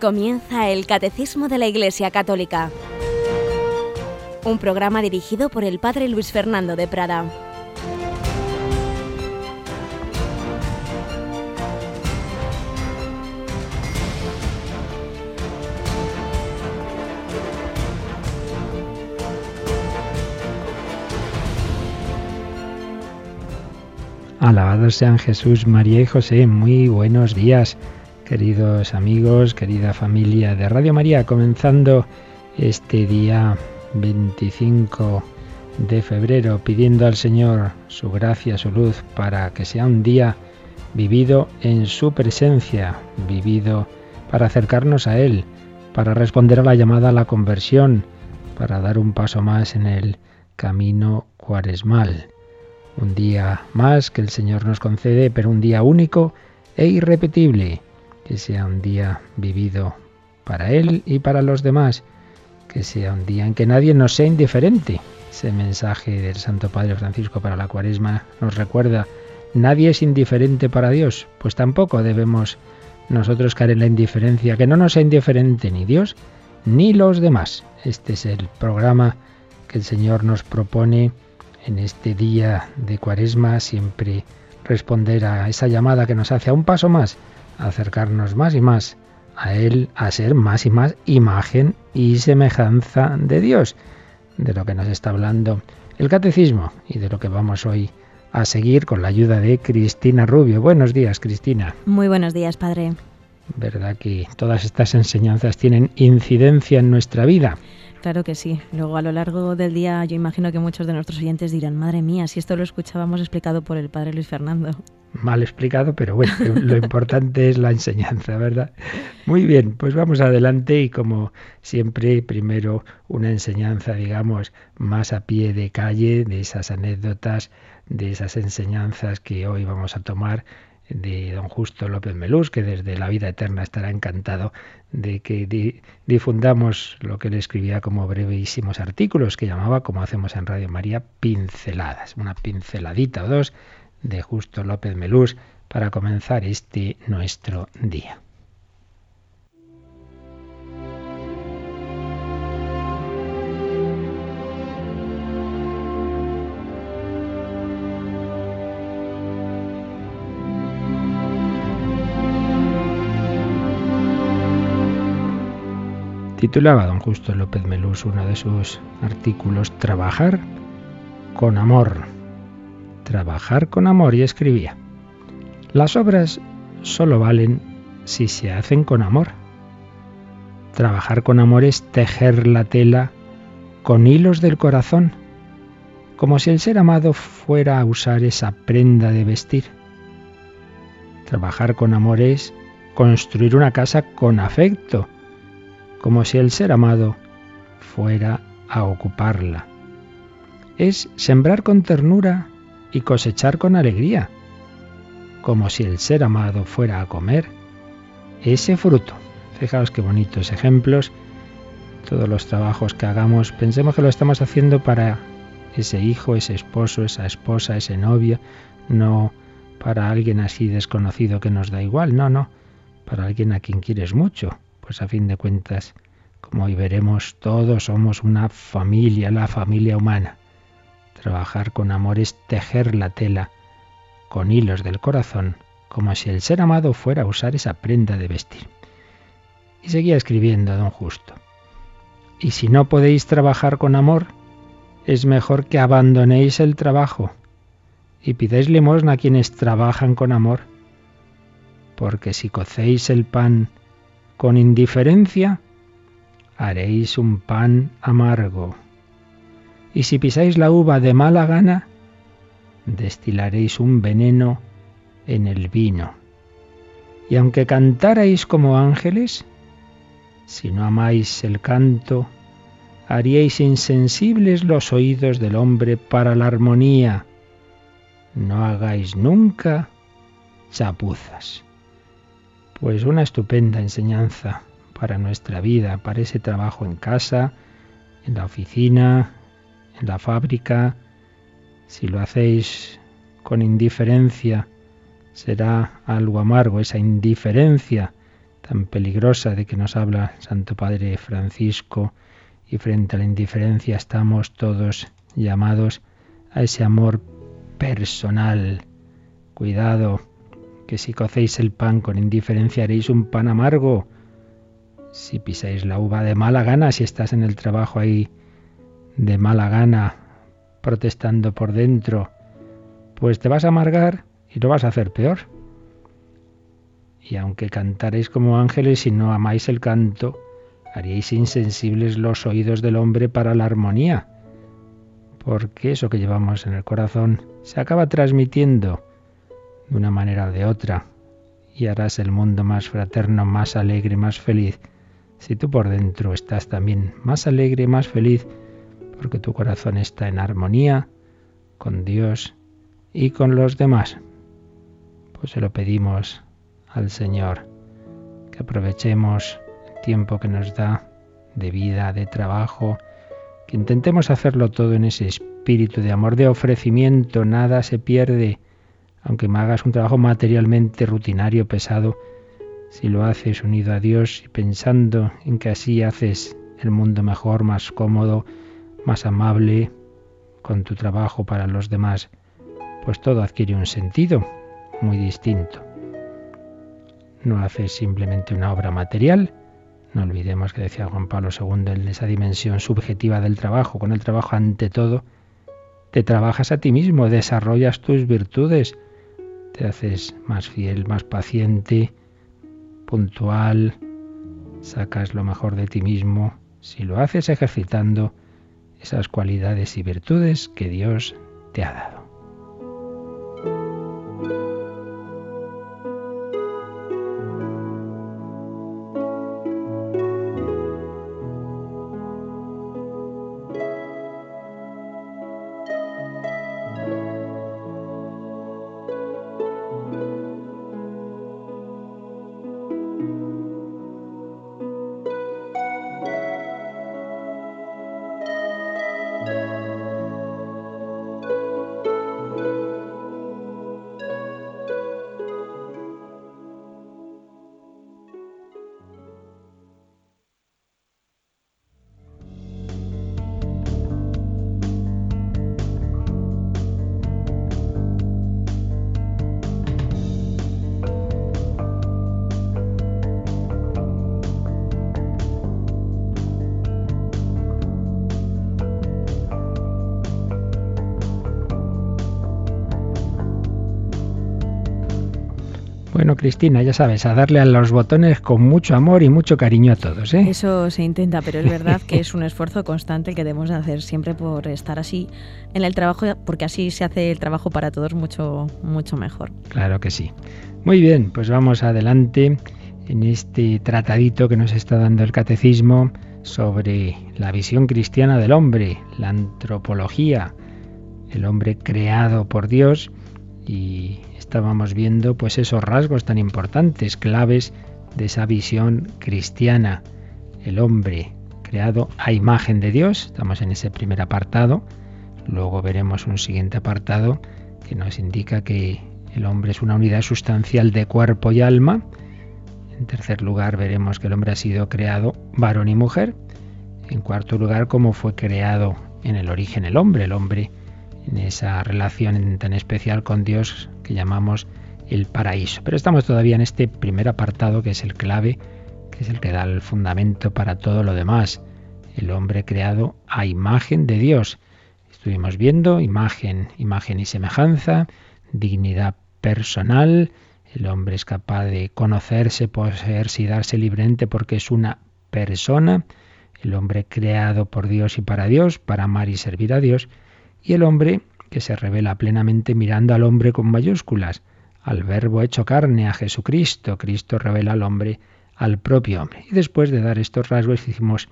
Comienza el Catecismo de la Iglesia Católica, un programa dirigido por el Padre Luis Fernando de Prada. Alabados sean Jesús, María y José. Muy buenos días queridos amigos, querida familia de Radio María, comenzando este día 25 de febrero, pidiendo al Señor su gracia, su luz, para que sea un día vivido en su presencia, vivido para acercarnos a Él, para responder a la llamada a la conversión, para dar un paso más en el camino cuaresmal. Un día más que el Señor nos concede, pero un día único e irrepetible que sea un día vivido para Él y para los demás, que sea un día en que nadie nos sea indiferente. Ese mensaje del Santo Padre Francisco para la cuaresma nos recuerda, nadie es indiferente para Dios, pues tampoco debemos nosotros caer en la indiferencia, que no nos sea indiferente ni Dios ni los demás. Este es el programa que el Señor nos propone en este día de cuaresma, siempre responder a esa llamada que nos hace a un paso más acercarnos más y más a Él, a ser más y más imagen y semejanza de Dios, de lo que nos está hablando el catecismo y de lo que vamos hoy a seguir con la ayuda de Cristina Rubio. Buenos días, Cristina. Muy buenos días, Padre. ¿Verdad que todas estas enseñanzas tienen incidencia en nuestra vida? Claro que sí. Luego a lo largo del día yo imagino que muchos de nuestros oyentes dirán, madre mía, si esto lo escuchábamos explicado por el padre Luis Fernando. Mal explicado, pero bueno, lo importante es la enseñanza, ¿verdad? Muy bien, pues vamos adelante y como siempre, primero una enseñanza, digamos, más a pie de calle, de esas anécdotas, de esas enseñanzas que hoy vamos a tomar de don Justo López Melús, que desde la vida eterna estará encantado de que difundamos lo que él escribía como brevísimos artículos, que llamaba, como hacemos en Radio María, pinceladas, una pinceladita o dos de Justo López Melús para comenzar este nuestro día. Titulaba don Justo López Melús uno de sus artículos Trabajar con amor. Trabajar con amor y escribía. Las obras solo valen si se hacen con amor. Trabajar con amor es tejer la tela con hilos del corazón, como si el ser amado fuera a usar esa prenda de vestir. Trabajar con amor es construir una casa con afecto, como si el ser amado fuera a ocuparla. Es sembrar con ternura y cosechar con alegría, como si el ser amado fuera a comer ese fruto. Fijaos qué bonitos ejemplos. Todos los trabajos que hagamos, pensemos que lo estamos haciendo para ese hijo, ese esposo, esa esposa, ese novio, no para alguien así desconocido que nos da igual, no, no, para alguien a quien quieres mucho, pues a fin de cuentas, como hoy veremos, todos somos una familia, la familia humana. Trabajar con amor es tejer la tela con hilos del corazón, como si el ser amado fuera a usar esa prenda de vestir. Y seguía escribiendo don Justo. Y si no podéis trabajar con amor, es mejor que abandonéis el trabajo y pidáis limosna a quienes trabajan con amor, porque si cocéis el pan con indiferencia, haréis un pan amargo. Y si pisáis la uva de mala gana, destilaréis un veneno en el vino. Y aunque cantarais como ángeles, si no amáis el canto, haríais insensibles los oídos del hombre para la armonía. No hagáis nunca chapuzas. Pues una estupenda enseñanza para nuestra vida, para ese trabajo en casa, en la oficina, en la fábrica. Si lo hacéis con indiferencia, será algo amargo esa indiferencia. tan peligrosa de que nos habla Santo Padre Francisco y frente a la indiferencia estamos todos llamados a ese amor personal. Cuidado, que si cocéis el pan con indiferencia haréis un pan amargo. Si pisáis la uva de mala gana, si estás en el trabajo ahí de mala gana, protestando por dentro, pues te vas a amargar y lo vas a hacer peor. Y aunque cantaréis como ángeles y no amáis el canto, haríais insensibles los oídos del hombre para la armonía, porque eso que llevamos en el corazón se acaba transmitiendo de una manera o de otra, y harás el mundo más fraterno, más alegre, más feliz, si tú por dentro estás también más alegre, más feliz, porque tu corazón está en armonía con Dios y con los demás. Pues se lo pedimos al Señor, que aprovechemos tiempo que nos da de vida, de trabajo, que intentemos hacerlo todo en ese espíritu de amor, de ofrecimiento, nada se pierde, aunque me hagas un trabajo materialmente rutinario, pesado, si lo haces unido a Dios y pensando en que así haces el mundo mejor, más cómodo, más amable con tu trabajo para los demás, pues todo adquiere un sentido muy distinto. No haces simplemente una obra material, no olvidemos que decía Juan Pablo II en esa dimensión subjetiva del trabajo. Con el trabajo ante todo, te trabajas a ti mismo, desarrollas tus virtudes, te haces más fiel, más paciente, puntual, sacas lo mejor de ti mismo, si lo haces ejercitando esas cualidades y virtudes que Dios te ha dado. Cristina, ya sabes, a darle a los botones con mucho amor y mucho cariño a todos. ¿eh? Eso se intenta, pero es verdad que es un esfuerzo constante que debemos hacer siempre por estar así en el trabajo, porque así se hace el trabajo para todos mucho, mucho mejor. Claro que sí. Muy bien, pues vamos adelante en este tratadito que nos está dando el catecismo sobre la visión cristiana del hombre, la antropología, el hombre creado por Dios y estábamos viendo pues esos rasgos tan importantes, claves de esa visión cristiana. El hombre creado a imagen de Dios, estamos en ese primer apartado, luego veremos un siguiente apartado que nos indica que el hombre es una unidad sustancial de cuerpo y alma. En tercer lugar veremos que el hombre ha sido creado varón y mujer. En cuarto lugar, cómo fue creado en el origen el hombre. El hombre en esa relación tan especial con Dios que llamamos el paraíso. Pero estamos todavía en este primer apartado que es el clave, que es el que da el fundamento para todo lo demás. El hombre creado a imagen de Dios. Estuvimos viendo imagen, imagen y semejanza, dignidad personal. El hombre es capaz de conocerse, poseerse y darse libremente porque es una persona. El hombre creado por Dios y para Dios, para amar y servir a Dios y el hombre que se revela plenamente mirando al hombre con mayúsculas, al verbo hecho carne, a Jesucristo. Cristo revela al hombre al propio hombre. Y después de dar estos rasgos hicimos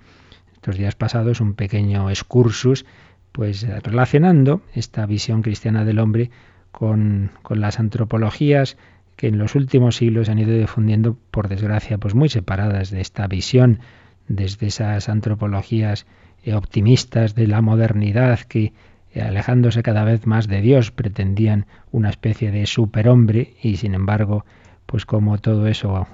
estos días pasados un pequeño excursus, pues relacionando esta visión cristiana del hombre con, las antropologías que en los últimos siglos han ido difundiendo, por desgracia, pues muy separadas de esta visión, desde esas antropologías optimistas de la modernidad que alejándose cada vez más de Dios, pretendían una especie de superhombre y sin embargo pues como todo eso,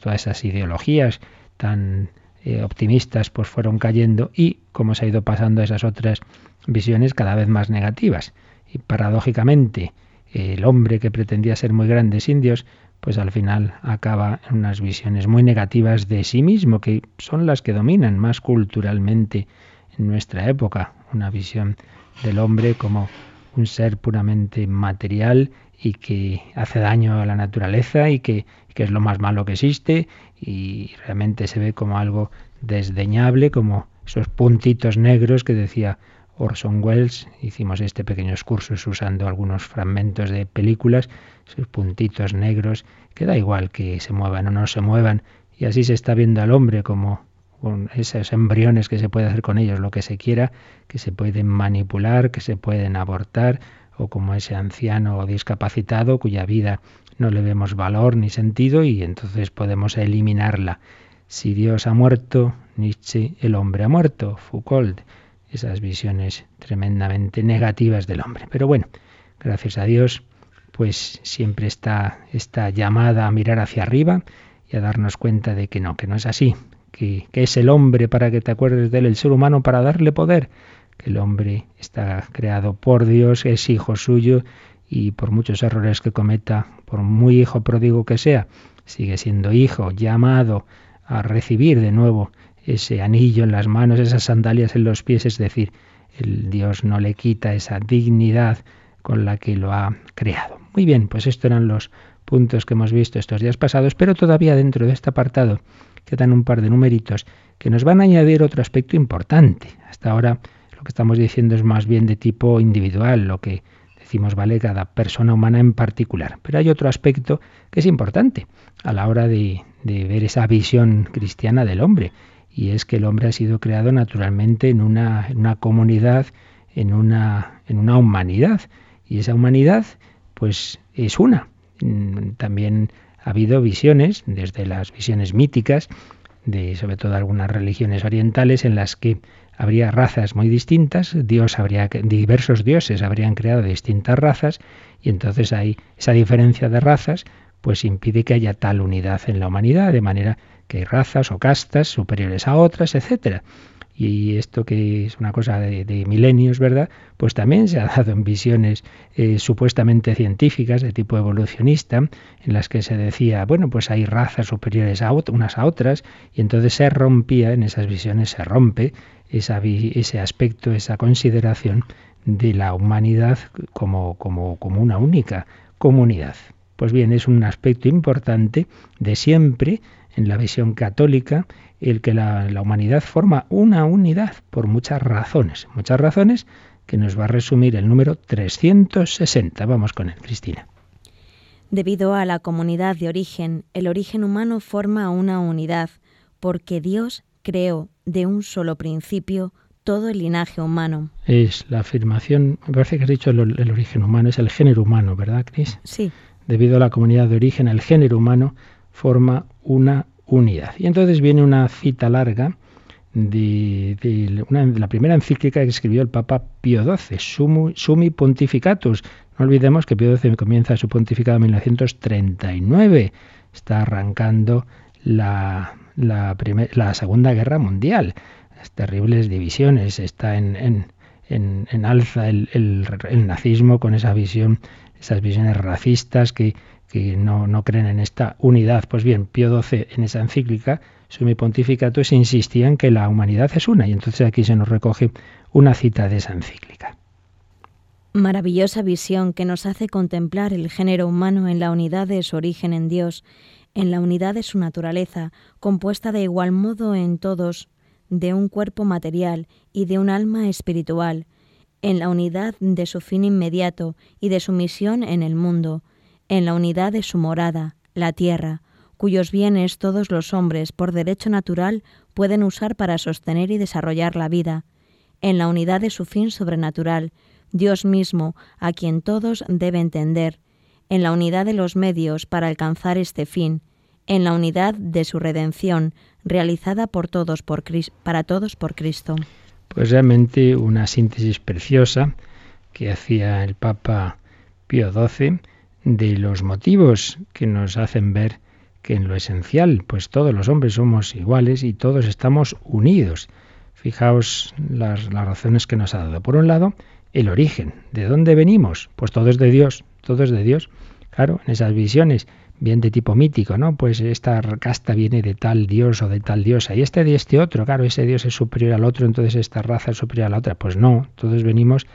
todas esas ideologías tan eh, optimistas, pues fueron cayendo y cómo se ha ido pasando esas otras visiones cada vez más negativas. Y paradójicamente, el hombre que pretendía ser muy grande sin Dios, pues al final acaba en unas visiones muy negativas de sí mismo, que son las que dominan más culturalmente en nuestra época. Una visión del hombre como un ser puramente material y que hace daño a la naturaleza y que, que, es lo más malo que existe y realmente se ve como algo desdeñable, como esos puntitos negros que decía Orson Welles. Hicimos este pequeño cursos usando algunos fragmentos de películas, esos puntitos negros, que da igual que se muevan o no se muevan. Y así se está viendo al hombre como con esos embriones que se puede hacer con ellos lo que se quiera, que se pueden manipular, que se pueden abortar, o como ese anciano discapacitado cuya vida no le vemos valor ni sentido y entonces podemos eliminarla. Si Dios ha muerto, Nietzsche, el hombre ha muerto, Foucault, esas visiones tremendamente negativas del hombre. Pero bueno, gracias a Dios, pues siempre está esta llamada a mirar hacia arriba y a darnos cuenta de que no, que no es así, que, es el hombre para que te acuerdes de él, el ser humano para darle poder, que el hombre está creado por Dios, es hijo suyo y por muchos errores que cometa, por muy hijo pródigo que sea, sigue siendo hijo, llamado a recibir de nuevo ese anillo en las manos, esas sandalias en los pies, es decir, el Dios no le quita esa dignidad con la que lo ha creado. Muy bien, pues estos eran los puntos que hemos visto estos días pasados, pero todavía dentro de este apartado quedan un par de numeritos que nos van a añadir otro aspecto importante. Hasta ahora lo que estamos diciendo es más bien de tipo individual, lo que decimos vale cada persona humana en particular. Pero hay otro aspecto que es importante a la hora de, ver esa visión cristiana del hombre, y es que el hombre ha sido creado naturalmente en una, en una comunidad, en una, en una humanidad, y esa humanidad pues es una. Mm, también ha habido visiones, desde las visiones míticas, de sobre todo algunas religiones orientales, en las que habría razas muy distintas, Dios habría diversos dioses habrían creado distintas razas y entonces hay esa diferencia de razas pues impide que haya tal unidad en la humanidad, de manera que hay razas o castas superiores a otras, etcétera. Y esto que es una cosa de, milenios, ¿verdad? Pues también se ha dado en visiones eh, supuestamente científicas de tipo evolucionista, en las que se decía, bueno, pues hay razas superiores a unas a otras, y entonces se rompía, en esas visiones se rompe ese aspecto, esa consideración de la humanidad como, como, como una única comunidad. Pues bien, es un aspecto importante de siempre en la visión católica el que la, la, humanidad forma una unidad por muchas razones, muchas razones que nos va a resumir el número 360. Vamos con él, Cristina. Debido a la comunidad de origen, el origen humano forma una unidad, porque Dios creó de un solo principio todo el linaje humano. Es la afirmación, me parece que has dicho el, origen humano, es el género humano, ¿verdad, Cris? Sí. Debido a la comunidad de origen, el género humano forma una unidad. Y entonces viene una cita larga de, una, la primera encíclica que escribió el Papa Pío XII, Sumi Pontificatus. No olvidemos que Pío XII comienza su pontificado en 1939. Está arrancando la, la, Segunda Guerra Mundial. Las terribles divisiones. Está en, en, en, alza el, el, nazismo con esa visión, esas visiones racistas que, que no, no, creen en esta unidad. Pues bien, Pío XII en esa encíclica, Sumi Pontificatus, insistía en que la humanidad es una. Y entonces aquí se nos recoge una cita de esa encíclica. Maravillosa visión que nos hace contemplar el género humano en la unidad de su origen en Dios en la unidad de su naturaleza, compuesta de igual modo en todos, de un cuerpo material y de un alma espiritual, en la unidad de su fin inmediato y de su misión en el mundo, en la unidad de su morada, la tierra, cuyos bienes todos los hombres por derecho natural pueden usar para sostener y desarrollar la vida, en la unidad de su fin sobrenatural, Dios mismo, a quien todos deben tender, en la unidad de los medios para alcanzar este fin, en la unidad de su redención, realizada por todos por para todos por Cristo. Pues realmente una síntesis preciosa que hacía el Papa Pío XII de los motivos que nos hacen ver que en lo esencial, pues todos los hombres somos iguales y todos estamos unidos. Fijaos las, las razones que nos ha dado. Por un lado, el origen. ¿De dónde venimos? Pues todo es de Dios, todo es de Dios. Claro, en esas visiones, bien de tipo mítico, ¿no? Pues esta casta viene de tal dios o de tal diosa, y este de este otro, claro, ese dios es superior al otro, entonces esta raza es superior a la otra. Pues no, todos venimos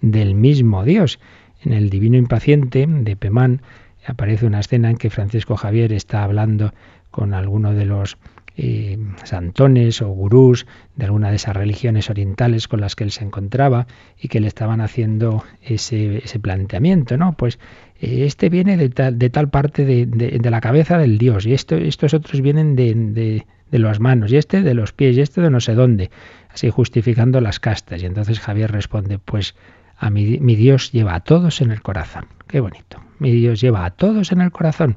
del mismo Dios. En el Divino Impaciente de Pemán aparece una escena en que Francisco Javier está hablando con alguno de los eh, santones o gurús de alguna de esas religiones orientales con las que él se encontraba y que le estaban haciendo ese, ese planteamiento, ¿no? Pues eh, este viene de tal, de tal parte de, de, la cabeza del dios y esto, estos otros vienen de, de, de las manos y este de los pies y este de no sé dónde, así justificando las castas. Y entonces Javier responde, pues a mi, mi Dios lleva a todos en el corazón. Qué bonito. Mi Dios lleva a todos en el corazón.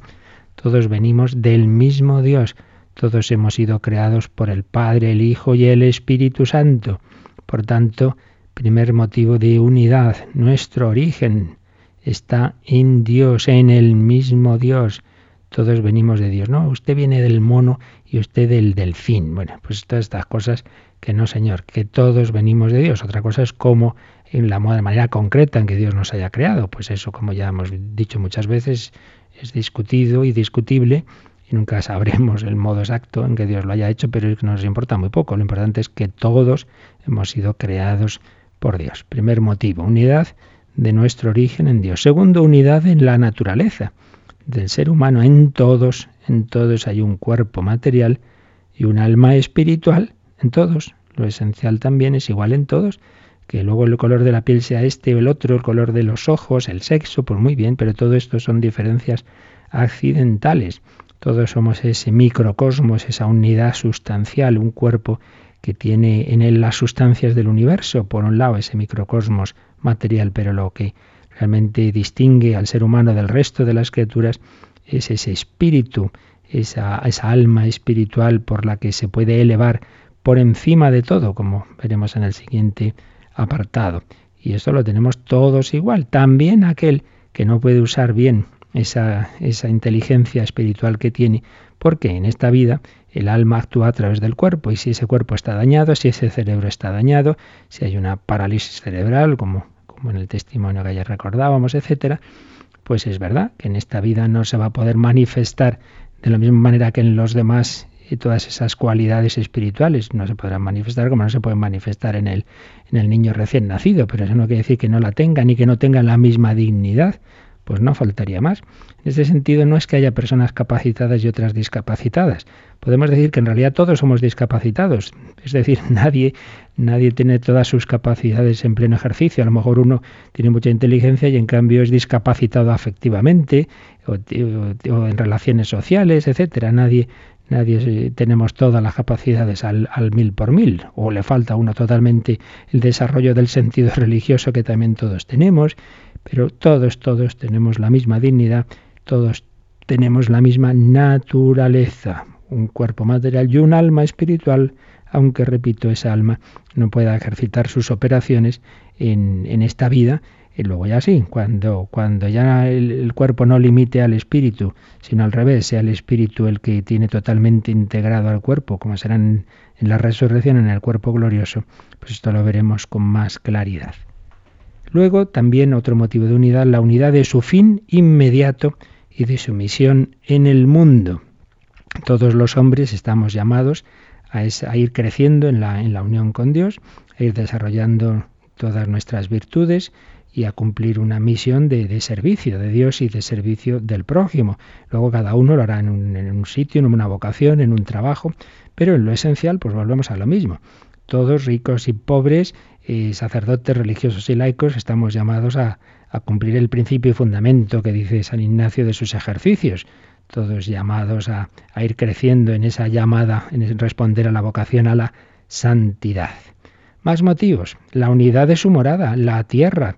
Todos venimos del mismo Dios. Todos hemos sido creados por el Padre, el Hijo y el Espíritu Santo. Por tanto, primer motivo de unidad, nuestro origen está en Dios, en el mismo Dios. Todos venimos de Dios. No, usted viene del mono y usted del delfín. Bueno, pues todas estas cosas que no, Señor, que todos venimos de Dios. Otra cosa es cómo en la manera concreta en que Dios nos haya creado. Pues eso, como ya hemos dicho muchas veces, es discutido y discutible y nunca sabremos el modo exacto en que Dios lo haya hecho, pero nos importa muy poco. Lo importante es que todos hemos sido creados por Dios. Primer motivo, unidad de nuestro origen en Dios. Segundo, unidad en la naturaleza del ser humano. En todos, en todos hay un cuerpo material y un alma espiritual. En todos. Lo esencial también es igual en todos que luego el color de la piel sea este o el otro, el color de los ojos, el sexo, pues muy bien, pero todo esto son diferencias accidentales. Todos somos ese microcosmos, esa unidad sustancial, un cuerpo que tiene en él las sustancias del universo, por un lado ese microcosmos material, pero lo que realmente distingue al ser humano del resto de las criaturas es ese espíritu, esa, esa alma espiritual por la que se puede elevar por encima de todo, como veremos en el siguiente apartado. Y esto lo tenemos todos igual. También aquel que no puede usar bien esa, esa inteligencia espiritual que tiene, porque en esta vida el alma actúa a través del cuerpo y si ese cuerpo está dañado, si ese cerebro está dañado, si hay una parálisis cerebral, como, como en el testimonio que ayer recordábamos, etcétera, pues es verdad que en esta vida no se va a poder manifestar de la misma manera que en los demás y todas esas cualidades espirituales no se podrán manifestar como no se pueden manifestar en el, en el niño recién nacido, pero eso no quiere decir que no la tengan ni que no tengan la misma dignidad, pues no faltaría más. En este sentido no es que haya personas capacitadas y otras discapacitadas. Podemos decir que en realidad todos somos discapacitados, es decir, nadie nadie tiene todas sus capacidades en pleno ejercicio. A lo mejor uno tiene mucha inteligencia y en cambio es discapacitado afectivamente o, o en relaciones sociales, etcétera. Nadie Nadie tenemos todas las capacidades al, mil por mil, o le falta a uno totalmente el desarrollo del sentido religioso que también todos tenemos, pero todos, todos tenemos la misma dignidad, todos tenemos la misma naturaleza, un cuerpo material y un alma espiritual, aunque, repito, esa alma no pueda ejercitar sus operaciones en, en esta vida, y luego ya sí, cuando, cuando ya el, cuerpo no limite al espíritu, sino al revés, sea el espíritu el que tiene totalmente integrado al cuerpo, como será en, la resurrección en el cuerpo glorioso, pues esto lo veremos con más claridad. Luego también otro motivo de unidad, la unidad de su fin inmediato y de su misión en el mundo. Todos los hombres estamos llamados a, a ir creciendo en la, en la unión con Dios, a ir desarrollando todas nuestras virtudes, y a cumplir una misión de, servicio de Dios y de servicio del prójimo. Luego cada uno lo hará en un, sitio, en una vocación, en un trabajo, pero en lo esencial pues volvemos a lo mismo. Todos ricos y pobres, y sacerdotes religiosos y laicos, estamos llamados a, cumplir el principio y fundamento que dice San Ignacio de sus ejercicios todos llamados a, ir creciendo en esa llamada, en responder a la vocación a la santidad. Más motivos, la unidad de su morada, la tierra,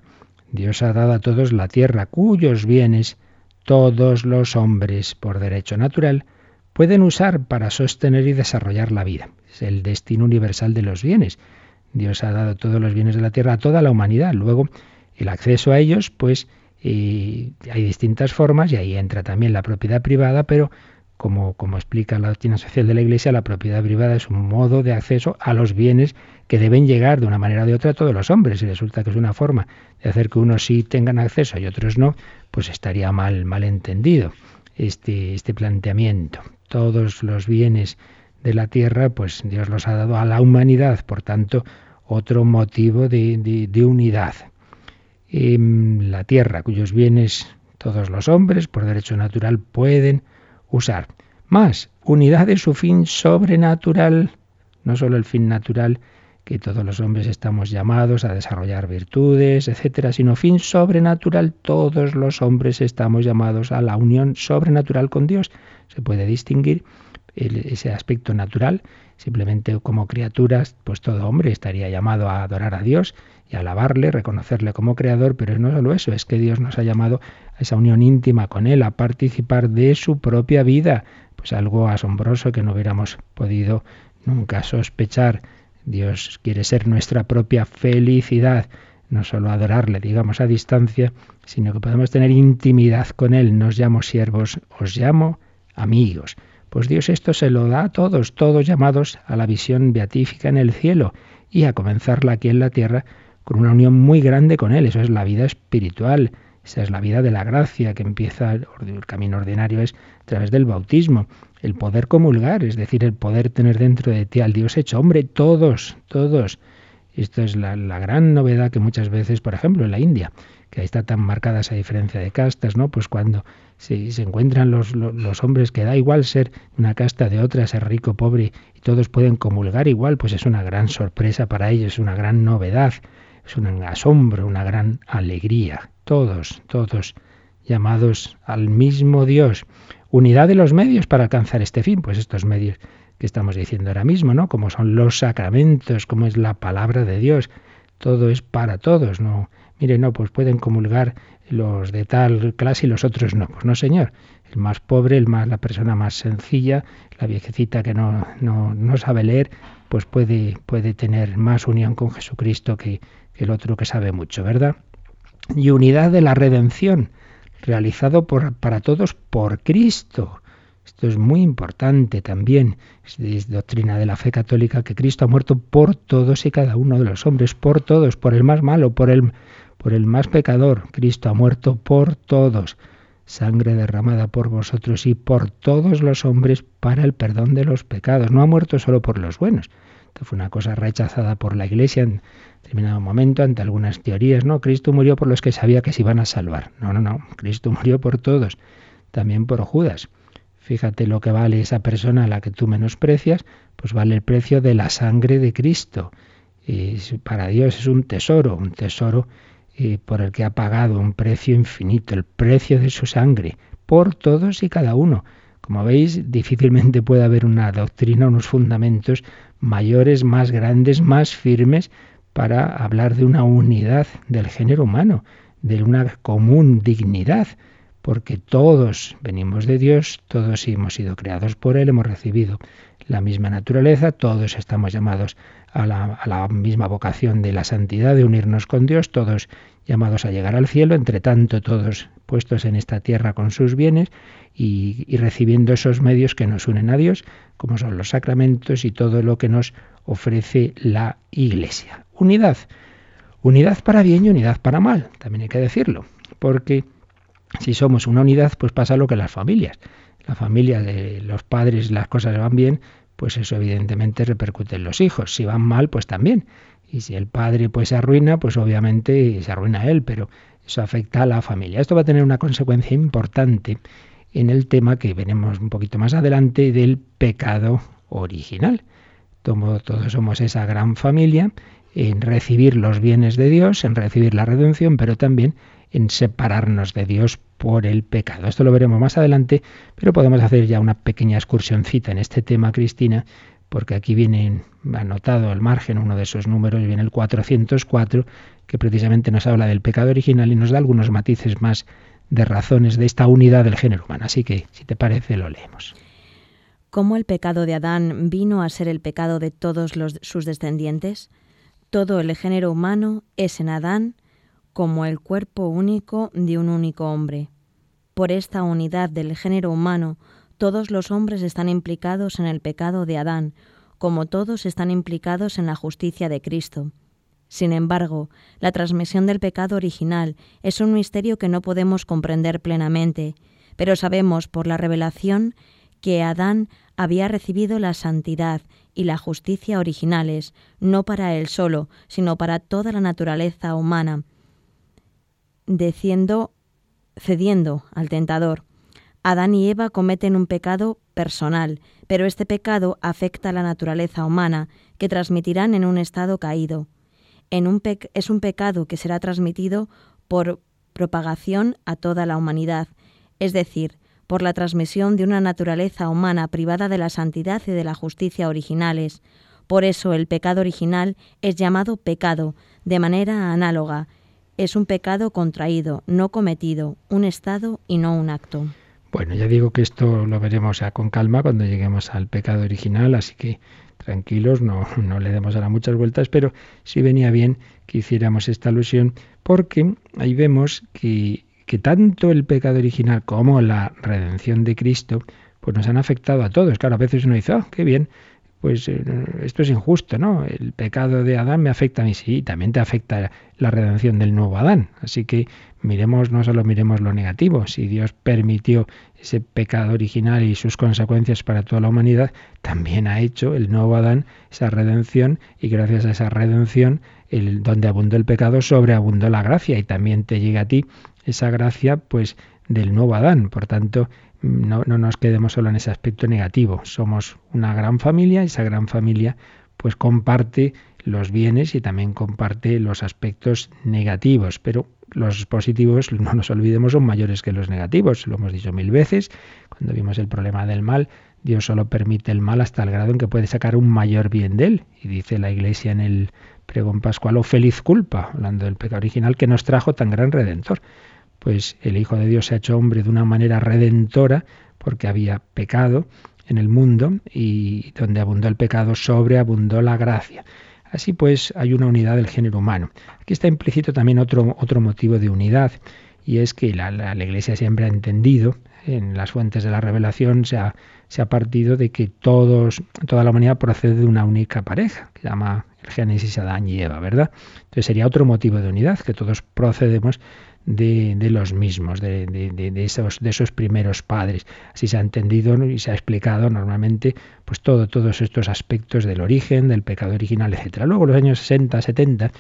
Dios ha dado a todos la tierra, cuyos bienes todos los hombres, por derecho natural, pueden usar para sostener y desarrollar la vida. Es el destino universal de los bienes. Dios ha dado todos los bienes de la tierra a toda la humanidad. Luego, el acceso a ellos, pues, Y hay distintas formas y ahí entra también la propiedad privada, pero como, explica la doctrina social de la Iglesia, la propiedad privada es un modo de acceso a los bienes que deben llegar de una manera o de otra a todos los hombres. Y resulta que es una forma de hacer que unos sí tengan acceso y otros no, pues estaría mal, mal entendido este, este planteamiento. Todos los bienes de la tierra, pues Dios los ha dado a la humanidad, por tanto, otro motivo de, de unidad. En la tierra, cuyos bienes todos los hombres, por derecho natural, pueden usar. Más, unidad de su fin sobrenatural, no solo el fin natural, que todos los hombres estamos llamados a desarrollar virtudes, etcétera, sino fin sobrenatural, todos los hombres estamos llamados a la unión sobrenatural con Dios. Se puede distinguir ese aspecto natural, simplemente como criaturas, pues todo hombre estaría llamado a adorar a Dios y alabarle, reconocerle como creador, pero no solo eso, es que Dios nos ha llamado esa unión íntima con Él, a participar de su propia vida, pues algo asombroso que no hubiéramos podido nunca sospechar. Dios quiere ser nuestra propia felicidad, no solo adorarle, digamos, a distancia, sino que podemos tener intimidad con Él. Nos llamo siervos, os llamo amigos. Pues Dios esto se lo da a todos, todos llamados a la visión beatífica en el cielo y a comenzarla aquí en la tierra con una unión muy grande con Él. Eso es la vida espiritual, esa es la vida de la gracia que empieza, el camino ordinario es a través del bautismo, el poder comulgar, es decir, el poder tener dentro de ti al Dios hecho hombre, todos, todos. Esto es la, gran novedad que muchas veces, por ejemplo, en la India, que ahí está tan marcada esa diferencia de castas, ¿no? Pues cuando se, se encuentran los, los, hombres que da igual ser una casta de otra, ser rico, pobre, y todos pueden comulgar igual, pues es una gran sorpresa para ellos, es una gran novedad es un asombro, una gran alegría. Todos, todos llamados al mismo Dios. Unidad de los medios para alcanzar este fin, pues estos medios que estamos diciendo ahora mismo, ¿no? Como son los sacramentos, como es la palabra de Dios. Todo es para todos, ¿no? Mire, no, pues pueden comulgar los de tal clase y los otros no. Pues no, señor. El más pobre, el más, la persona más sencilla, la viejecita que no, no, no sabe leer, pues puede, puede tener más unión con Jesucristo que, el otro que sabe mucho, ¿verdad? Y unidad de la redención, realizado por, para todos por Cristo. Esto es muy importante también. Es, doctrina de la fe católica que Cristo ha muerto por todos y cada uno de los hombres, por todos, por el más malo, por el, por el más pecador. Cristo ha muerto por todos. Sangre derramada por vosotros y por todos los hombres para el perdón de los pecados. No ha muerto solo por los buenos. Fue una cosa rechazada por la Iglesia determinado momento ante algunas teorías, no, Cristo murió por los que sabía que se iban a salvar. No, no, no, Cristo murió por todos, también por Judas. Fíjate lo que vale esa persona a la que tú menosprecias, pues vale el precio de la sangre de Cristo. Y para Dios es un tesoro, un tesoro eh, por el que ha pagado un precio infinito, el precio de su sangre, por todos y cada uno. Como veis, difícilmente puede haber una doctrina, unos fundamentos mayores, más grandes, más firmes para hablar de una unidad del género humano, de una común dignidad, porque todos venimos de Dios, todos hemos sido creados por Él, hemos recibido la misma naturaleza, todos estamos llamados a la, misma vocación de la santidad, de unirnos con Dios, todos llamados a llegar al cielo, entre tanto todos puestos en esta tierra con sus bienes y, recibiendo esos medios que nos unen a Dios, como son los sacramentos y todo lo que nos ofrece la Iglesia. Unidad. Unidad para bien y unidad para mal, también hay que decirlo, porque si somos una unidad, pues pasa lo que las familias. La familia de los padres las cosas van bien, pues eso evidentemente repercute en los hijos. Si van mal, pues también. Y si el padre pues se arruina, pues obviamente se arruina él, pero eso afecta a la familia. Esto va a tener una consecuencia importante en el tema que veremos un poquito más adelante del pecado original todos somos esa gran familia, en recibir los bienes de Dios, en recibir la redención, pero también en separarnos de Dios por el pecado. Esto lo veremos más adelante, pero podemos hacer ya una pequeña excursioncita en este tema, Cristina, porque aquí viene anotado al margen uno de esos números, viene el 404, que precisamente nos habla del pecado original y nos da algunos matices más de razones de esta unidad del género humano. Así que, si te parece, lo leemos cómo el pecado de Adán vino a ser el pecado de todos los, sus descendientes? Todo el género humano es en Adán como el cuerpo único de un único hombre. Por esta unidad del género humano, todos los hombres están implicados en el pecado de Adán, como todos están implicados en la justicia de Cristo. Sin embargo, la transmisión del pecado original es un misterio que no podemos comprender plenamente, pero sabemos por la revelación que Adán había recibido la santidad y la justicia originales, no para él solo, sino para toda la naturaleza humana, cediendo al tentador. Adán y Eva cometen un pecado personal, pero este pecado afecta a la naturaleza humana, que transmitirán en un estado caído. Es un pecado que será transmitido por propagación a toda la humanidad, es decir, por la transmisión de una naturaleza humana privada de la santidad y de la justicia originales. Por eso el pecado original es llamado pecado, de manera análoga. Es un pecado contraído, no cometido, un estado y no un acto. Bueno, ya digo que esto lo veremos ya con calma cuando lleguemos al pecado original, así que tranquilos, no, no le demos ahora muchas vueltas, pero sí venía bien que hiciéramos esta alusión porque ahí vemos que que tanto el pecado original como la redención de Cristo pues nos han afectado a todos. Claro, a veces uno dice, oh, qué bien, pues eh, esto es injusto, ¿no? El pecado de Adán me afecta a mí, sí, también te afecta la redención del nuevo Adán. Así que miremos, no solo miremos lo negativo, si Dios permitió ese pecado original y sus consecuencias para toda la humanidad, también ha hecho el nuevo Adán esa redención y gracias a esa redención, el, donde abundó el pecado, sobreabundó la gracia y también te llega a ti esa gracia pues del nuevo Adán. Por tanto, no, no nos quedemos solo en ese aspecto negativo. Somos una gran familia esa gran familia pues comparte los bienes y también comparte los aspectos negativos, pero los positivos, no nos olvidemos, son mayores que los negativos. Lo hemos dicho mil veces cuando vimos el problema del mal. Dios solo permite el mal hasta el grado en que puede sacar un mayor bien de él. Y dice la Iglesia en el pregón pascual, o oh, feliz culpa, hablando del pecado original que nos trajo tan gran redentor pues el Hijo de Dios se ha hecho hombre de una manera redentora porque había pecado en el mundo y donde abundó el pecado sobreabundó la gracia. Así pues hay una unidad del género humano. Aquí está implícito también otro, otro motivo de unidad y es que la, la, Iglesia siempre ha entendido, en las fuentes de la revelación se ha, se ha partido de que todos, toda la humanidad procede de una única pareja, que llama el Génesis Adán y Eva, ¿verdad? Entonces sería otro motivo de unidad, que todos procedemos de, los mismos, de, de, esos, de esos primeros padres. Así se ha entendido y se ha explicado normalmente pues todo, todos estos aspectos del origen, del pecado original, etc. Luego, los años 60, 70,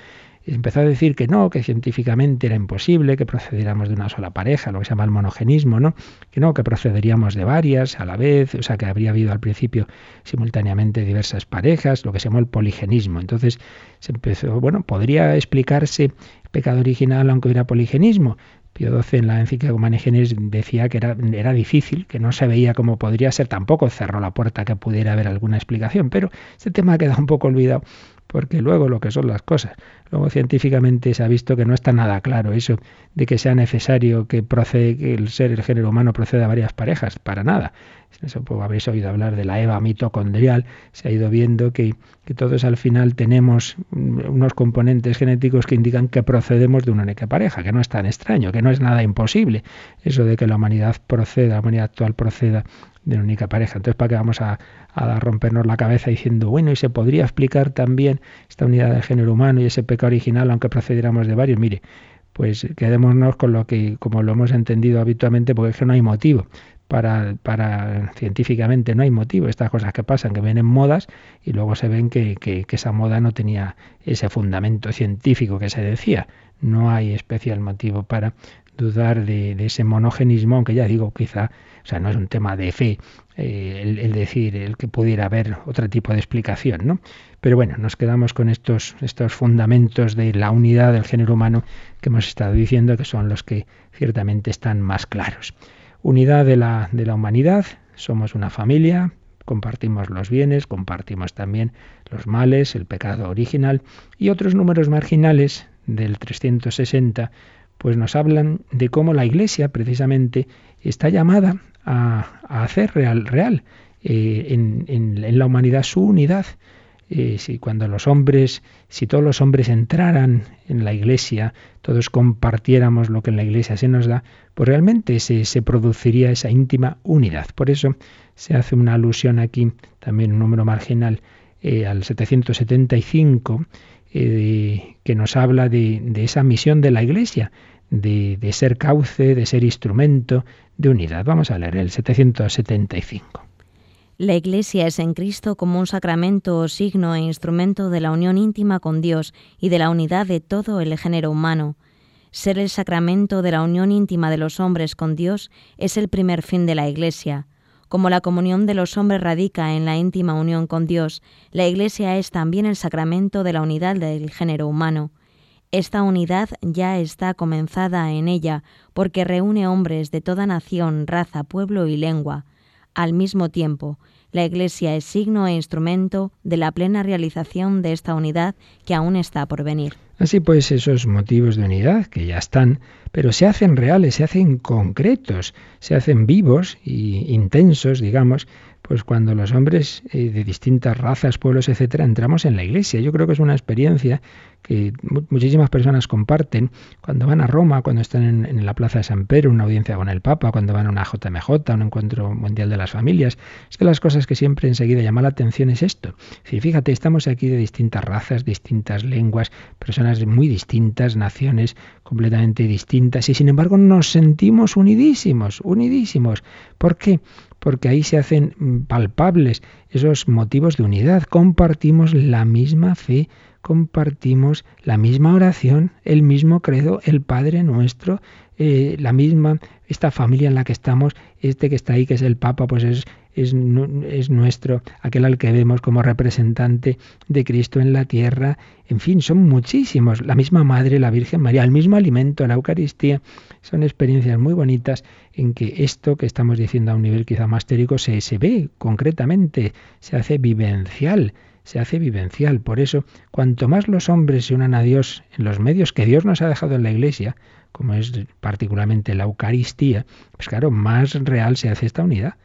empezó a decir que no, que científicamente era imposible que procediéramos de una sola pareja, lo que se llama el monogenismo, ¿no? Que no, que procederíamos de varias a la vez, o sea que habría habido al principio simultáneamente diversas parejas, lo que se llamó el poligenismo. Entonces se empezó, bueno, podría explicarse pecado original aunque hubiera poligenismo. Pío XII en la encíclica Humanae Generis decía que era, difícil, que no se veía cómo podría ser, tampoco cerró la puerta que pudiera haber alguna explicación, pero ese tema ha quedado un poco olvidado porque luego lo que son las cosas. Luego científicamente se ha visto que no está nada claro eso de que sea necesario que, procede, que el ser, el género humano proceda a varias parejas, para nada. Eso pues, habéis oído hablar de la Eva mitocondrial, se ha ido viendo que, que todos al final tenemos unos componentes genéticos que indican que procedemos de una única pareja, que no es tan extraño, que no es nada imposible. Eso de que la humanidad proceda, la humanidad actual proceda de una única pareja. Entonces, ¿para qué vamos a, a, rompernos la cabeza diciendo, bueno, y se podría explicar también esta unidad de género humano y ese pecado original, aunque procediéramos de varios? Mire, pues quedémonos con lo que, como lo hemos entendido habitualmente, porque es que no hay motivo. Para, para científicamente no hay motivo. Estas cosas que pasan, que vienen modas y luego se ven que, que esa moda no tenía ese fundamento científico que se decía. No hay especial motivo para dudar de, ese monogenismo, aunque ya digo, quizá, o sea, no es un tema de fe eh, el, decir el que pudiera haber otro tipo de explicación, ¿no? Pero bueno, nos quedamos con estos, estos fundamentos de la unidad del género humano que hemos estado diciendo, que son los que ciertamente están más claros. Unidad de la, de la humanidad, somos una familia, compartimos los bienes, compartimos también los males, el pecado original y otros números marginales del 360 pues nos hablan de cómo la Iglesia precisamente está llamada a, hacer real, real eh, en, la humanidad su unidad. eh, si cuando los hombres, si todos los hombres entraran en la iglesia, todos compartiéramos lo que en la iglesia se nos da, pues realmente se, se produciría esa íntima unidad. Por eso se hace una alusión aquí, también un número marginal, eh, al 775, eh, que nos habla de, esa misión de la iglesia, de, de ser cauce, de ser instrumento de unidad. Vamos a leer el 775. La Iglesia es en Cristo como un sacramento o signo e instrumento de la unión íntima con Dios y de la unidad de todo el género humano. Ser el sacramento de la unión íntima de los hombres con Dios es el primer fin de la Iglesia. Como la comunión de los hombres radica en la íntima unión con Dios, la Iglesia es también el sacramento de la unidad del género humano. Esta unidad ya está comenzada en ella, porque reúne hombres de toda nación, raza, pueblo y lengua al mismo tiempo. La Iglesia es signo e instrumento de la plena realización de esta unidad que aún está por venir. Así pues, esos motivos de unidad que ya están, pero se hacen reales, se hacen concretos, se hacen vivos y intensos, digamos, pues cuando los hombres eh, de distintas razas, pueblos, etcétera, entramos en la iglesia. Yo creo que es una experiencia que muchísimas personas comparten cuando van a Roma, cuando están en, la Plaza de San Pedro, una audiencia con el Papa, cuando van a una JMJ, un encuentro mundial de las familias. Es que las cosas que siempre enseguida llama la atención es esto. Si fíjate, estamos aquí de distintas razas, distintas lenguas, personas muy distintas, naciones completamente distintas, y sin embargo nos sentimos unidísimos, unidísimos. ¿Por qué? Porque ahí se hacen palpables esos motivos de unidad. Compartimos la misma fe, compartimos la misma oración, el mismo credo, el Padre nuestro, eh, la misma, esta familia en la que estamos, este que está ahí, que es el Papa, pues es, es, es, nuestro, aquel al que vemos como representante de Cristo en la tierra. En fin, son muchísimos. La misma Madre, la Virgen María, el mismo alimento, la Eucaristía. Son experiencias muy bonitas en que esto que estamos diciendo a un nivel quizá más teórico se, se ve concretamente, se hace vivencial se hace vivencial. Por eso, cuanto más los hombres se unan a Dios en los medios que Dios nos ha dejado en la Iglesia, como es particularmente la Eucaristía, pues claro, más real se hace esta unidad.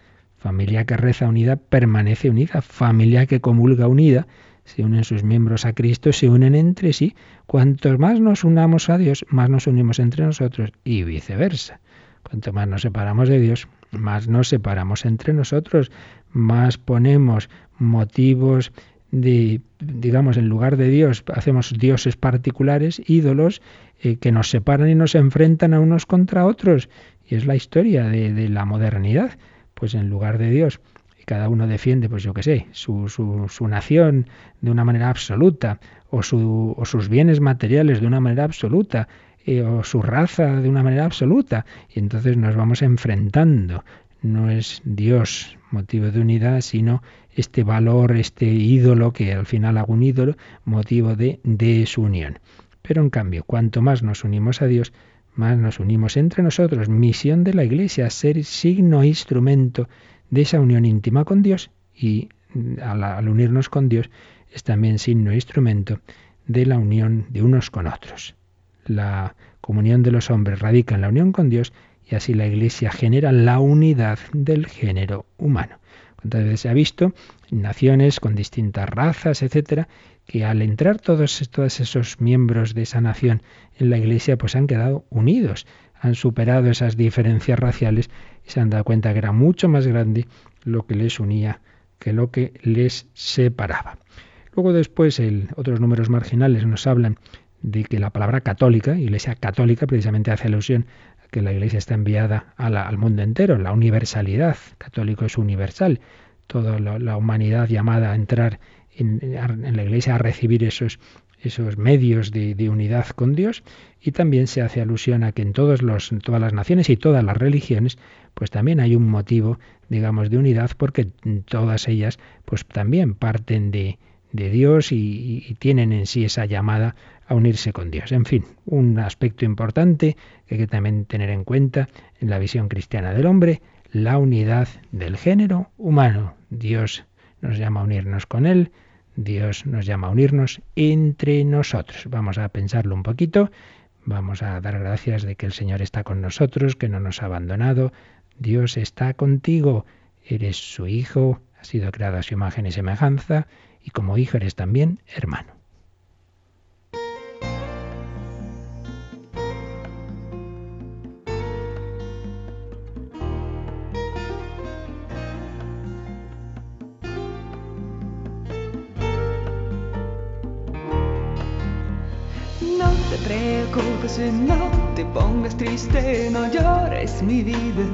Familia que reza unida permanece unida. Familia que comulga unida, se unen sus miembros a Cristo, se unen entre sí. Cuanto más nos unamos a Dios, más nos unimos entre nosotros y viceversa. Cuanto más nos separamos de Dios, más nos separamos entre nosotros, más ponemos motivos de, digamos, en lugar de Dios, hacemos dioses particulares, ídolos, eh, que nos separan y nos enfrentan a unos contra otros. Y es la historia de la modernidad. Pues en lugar de Dios, y cada uno defiende, pues yo qué sé, su, su, su, nación de una manera absoluta, o, su, o sus bienes materiales de una manera absoluta, eh, o su raza de una manera absoluta. Y entonces nos vamos enfrentando. No es Dios motivo de unidad, sino este valor, este ídolo, que al final hago un ídolo, motivo de desunión. Pero en cambio, cuanto más nos unimos a Dios, más nos unimos entre nosotros. Misión de la Iglesia, ser signo e instrumento de esa unión íntima con Dios y al, al unirnos con Dios es también signo e instrumento de la unión de unos con otros. La comunión de los hombres radica en la unión con Dios y así la Iglesia genera la unidad del género humano. ¿Cuántas veces se ha visto naciones con distintas razas, etcétera, que al entrar todos, todos esos miembros de esa nación en la Iglesia, pues han quedado unidos, han superado esas diferencias raciales y se han dado cuenta que era mucho más grande lo que les unía que lo que les separaba. Luego después el, otros números marginales nos hablan de que la palabra católica, Iglesia católica, precisamente hace alusión que la Iglesia está enviada al mundo entero, la universalidad, católico es universal, toda la, humanidad llamada a entrar en, la Iglesia a recibir esos, esos medios de, unidad con Dios y también se hace alusión a que en todos los, todas las naciones y todas las religiones pues también hay un motivo digamos de unidad porque todas ellas pues también parten de, de Dios y, tienen en sí esa llamada a unirse con Dios. En fin, un aspecto importante que hay que también tener en cuenta en la visión cristiana del hombre, la unidad del género humano. Dios nos llama a unirnos con Él, Dios nos llama a unirnos entre nosotros. Vamos a pensarlo un poquito, vamos a dar gracias de que el Señor está con nosotros, que no nos ha abandonado. Dios está contigo, eres su Hijo, ha sido creado a su imagen y semejanza, y como hijo eres también hermano. No te pongas triste, no llores mi vida,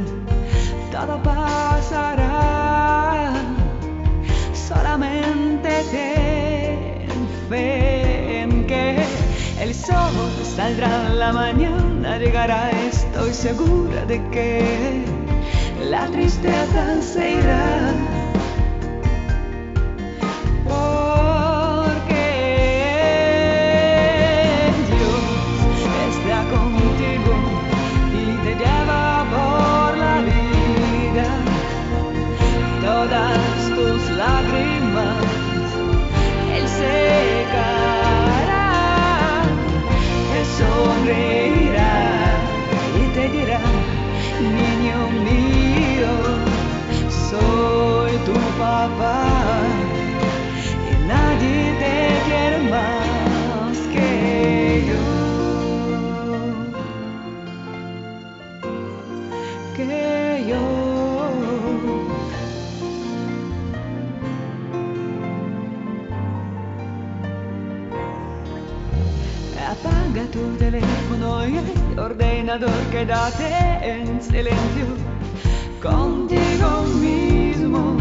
todo pasará. Solamente ten fe en que el sol saldrá la mañana, llegará, estoy segura de que la tristeza se irá. sonreirá y te dirá, niño mío, soy tu papá y nadie te quiere más que yo. Que yo. Quédate en silencio contigo mismo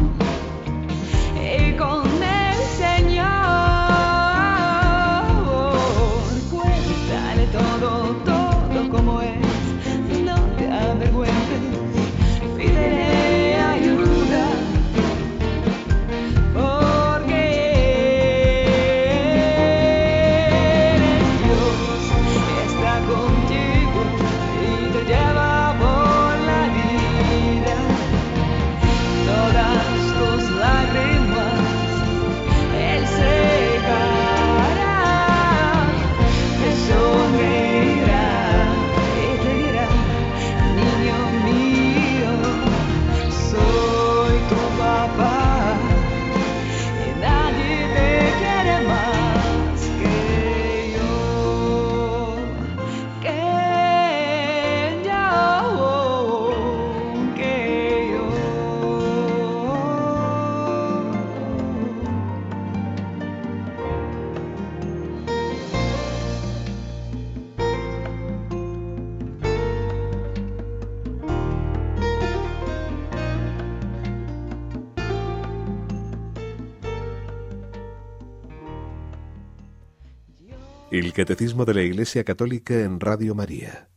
Catecismo de la Iglesia Católica en Radio María.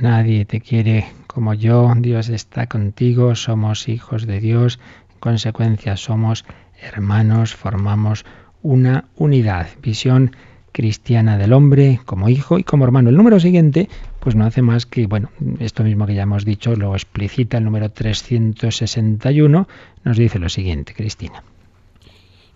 Nadie te quiere como yo, Dios está contigo, somos hijos de Dios, en consecuencia somos hermanos, formamos una unidad, visión cristiana del hombre como hijo y como hermano. El número siguiente, pues no hace más que, bueno, esto mismo que ya hemos dicho, lo explicita el número 361, nos dice lo siguiente, Cristina.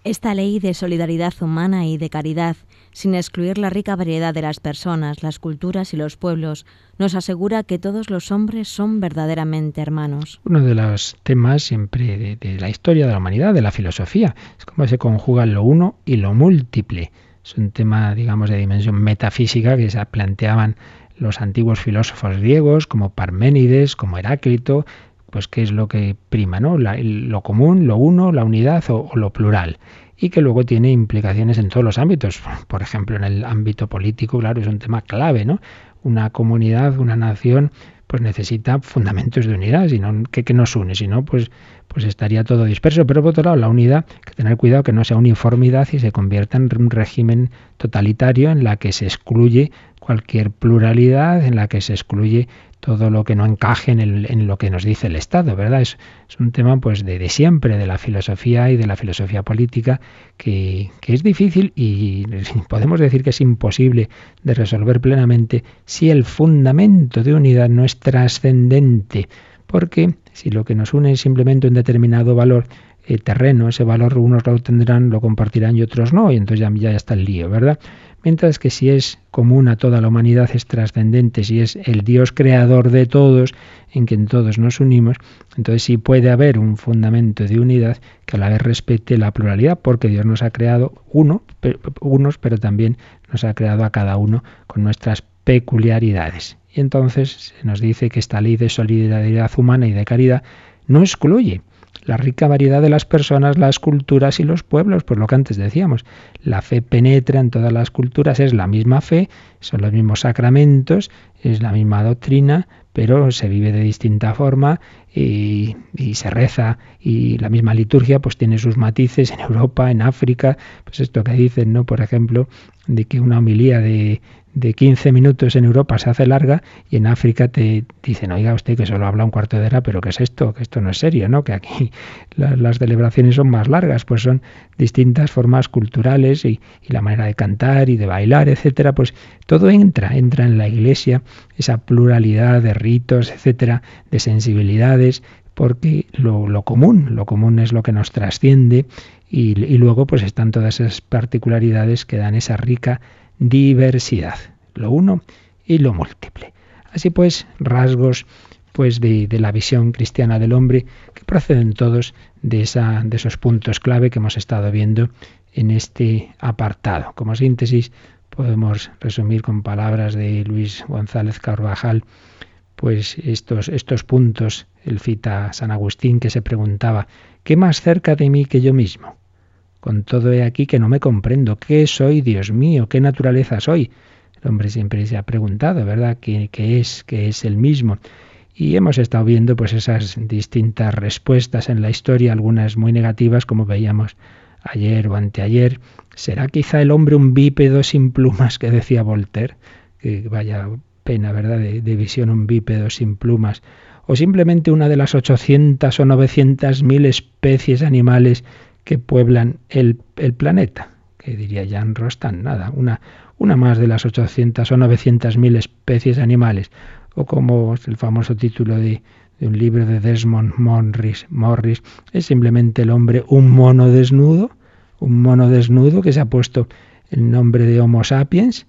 Esta ley de solidaridad humana y de caridad, sin excluir la rica variedad de las personas, las culturas y los pueblos, nos asegura que todos los hombres son verdaderamente hermanos. Uno de los temas siempre de, la historia de la humanidad, de la filosofía, es cómo se conjugan lo uno y lo múltiple. Es un tema, digamos, de dimensión metafísica que se planteaban los antiguos filósofos griegos como Parménides, como Heráclito, pues qué es lo que prima, ¿no? lo común, lo uno, la unidad o, lo plural. Y que luego tiene implicaciones en todos los ámbitos. Por ejemplo, en el ámbito político, claro, es un tema clave, ¿no? Una comunidad, una nación, pues necesita fundamentos de unidad, sino que, que nos une, si no, pues, pues estaría todo disperso. Pero por otro lado, la unidad, que tener cuidado que no sea uniformidad y se convierta en un régimen totalitario en la que se excluye cualquier pluralidad, en la que se excluye todo lo que no encaje en, lo que nos dice el Estado, ¿verdad? Es, un tema pues de, siempre, de la filosofía y de la filosofía política, que, que es difícil y podemos decir que es imposible de resolver plenamente si el fundamento de unidad no es trascendente, porque si lo que nos une es simplemente un determinado valor, eh, terreno, ese valor unos lo tendrán, lo compartirán y otros no, y entonces ya, ya está el lío, ¿verdad? Mientras que si es común a toda la humanidad, es trascendente, si es el Dios creador de todos, en quien todos nos unimos, entonces sí puede haber un fundamento de unidad que a la vez respete la pluralidad, porque Dios nos ha creado uno, unos, pero también nos ha creado a cada uno con nuestras peculiaridades. Y entonces se nos dice que esta ley de solidaridad humana y de caridad no excluye la rica variedad de las personas, las culturas y los pueblos, por lo que antes decíamos. La fe penetra en todas las culturas, es la misma fe, son los mismos sacramentos, es la misma doctrina, pero se vive de distinta forma y, se reza y la misma liturgia pues tiene sus matices en Europa, en África, pues esto que dicen, ¿no? Por ejemplo, de que una homilía de, de 15 minutos en Europa se hace larga y en África te dicen, oiga usted que solo habla un cuarto de hora, pero ¿qué es esto? Que esto no es serio, ¿no? Que aquí las celebraciones son más largas, pues son distintas formas culturales y, la manera de cantar y de bailar, etcétera, pues todo entra, entra en la iglesia, esa pluralidad de ritos, etcétera, de sensibilidades, porque lo, lo común, lo común es lo que nos trasciende y, y luego pues están todas esas particularidades que dan esa rica diversidad, lo uno y lo múltiple. Así pues, rasgos pues de, la visión cristiana del hombre que proceden todos de, esa, de esos puntos clave que hemos estado viendo en este apartado. Como síntesis, podemos resumir con palabras de Luis González Carvajal, pues estos, estos puntos, el cita San Agustín que se preguntaba, ¿qué más cerca de mí que yo mismo? Con todo he aquí que no me comprendo. ¿Qué soy, Dios mío? ¿Qué naturaleza soy? El hombre siempre se ha preguntado, ¿verdad? ¿Qué, es? ¿Qué es el mismo? Y hemos estado viendo pues esas distintas respuestas en la historia, algunas muy negativas, como veíamos ayer o anteayer. ¿Será quizá el hombre un bípedo sin plumas que decía Voltaire? Que vaya pena, ¿verdad? De, de visión un bípedo sin plumas. O simplemente una de las 800 o 900 mil especies animales que pueblan el, planeta, que diría Jan Rostan, nada, una, una más de las 800 o 900 mil especies animales, o como el famoso título de, un libro de Desmond Morris, Morris, es simplemente el hombre un mono desnudo, un mono desnudo que se ha puesto el nombre de Homo sapiens,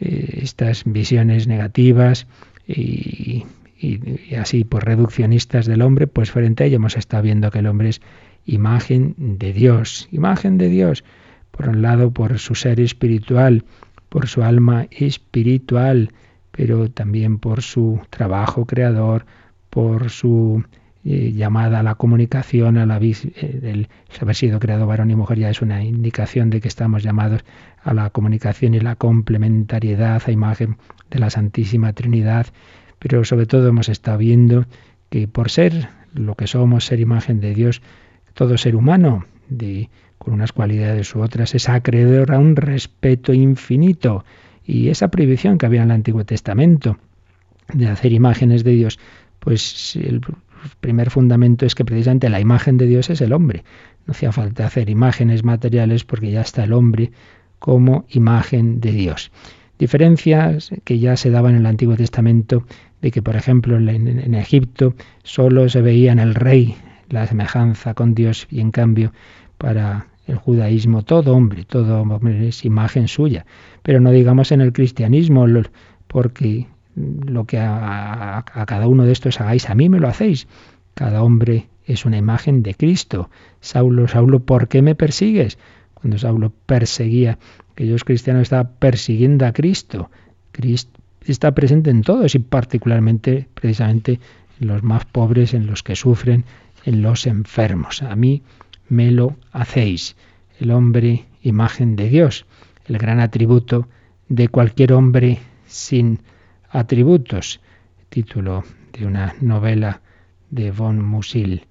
eh, estas visiones negativas y, y, así pues reduccionistas del hombre, pues frente a ello hemos estado viendo que el hombre es imagen de Dios, imagen de Dios, por un lado por su ser espiritual, por su alma espiritual, pero también por su trabajo creador, por su eh, llamada a la comunicación, a la eh, el haber sido creado varón y mujer ya es una indicación de que estamos llamados a la comunicación y la complementariedad a imagen de la Santísima Trinidad, pero sobre todo hemos estado viendo que por ser lo que somos, ser imagen de Dios, todo ser humano, con unas cualidades u otras, es acreedor a un respeto infinito. Y esa prohibición que había en el Antiguo Testamento de hacer imágenes de Dios, pues el primer fundamento es que precisamente la imagen de Dios es el hombre. No hacía falta hacer imágenes materiales porque ya está el hombre como imagen de Dios. Diferencias que ya se daban en el Antiguo Testamento de que, por ejemplo, en, en Egipto solo se veía en el rey la semejanza con Dios y en cambio para el judaísmo todo hombre, todo hombre es imagen suya. Pero no digamos en el cristianismo, porque lo que a, cada uno de estos hagáis, a mí me lo hacéis. Cada hombre es una imagen de Cristo. Saulo, Saulo, ¿por qué me persigues? Cuando Saulo perseguía, aquellos cristianos estaban persiguiendo a Cristo. Cristo está presente en todos y particularmente, precisamente, en los más pobres, en los que sufren, en los enfermos. A mí me lo hacéis. El hombre, imagen de Dios, el gran atributo de cualquier hombre sin atributos. Título de una novela de von Musil.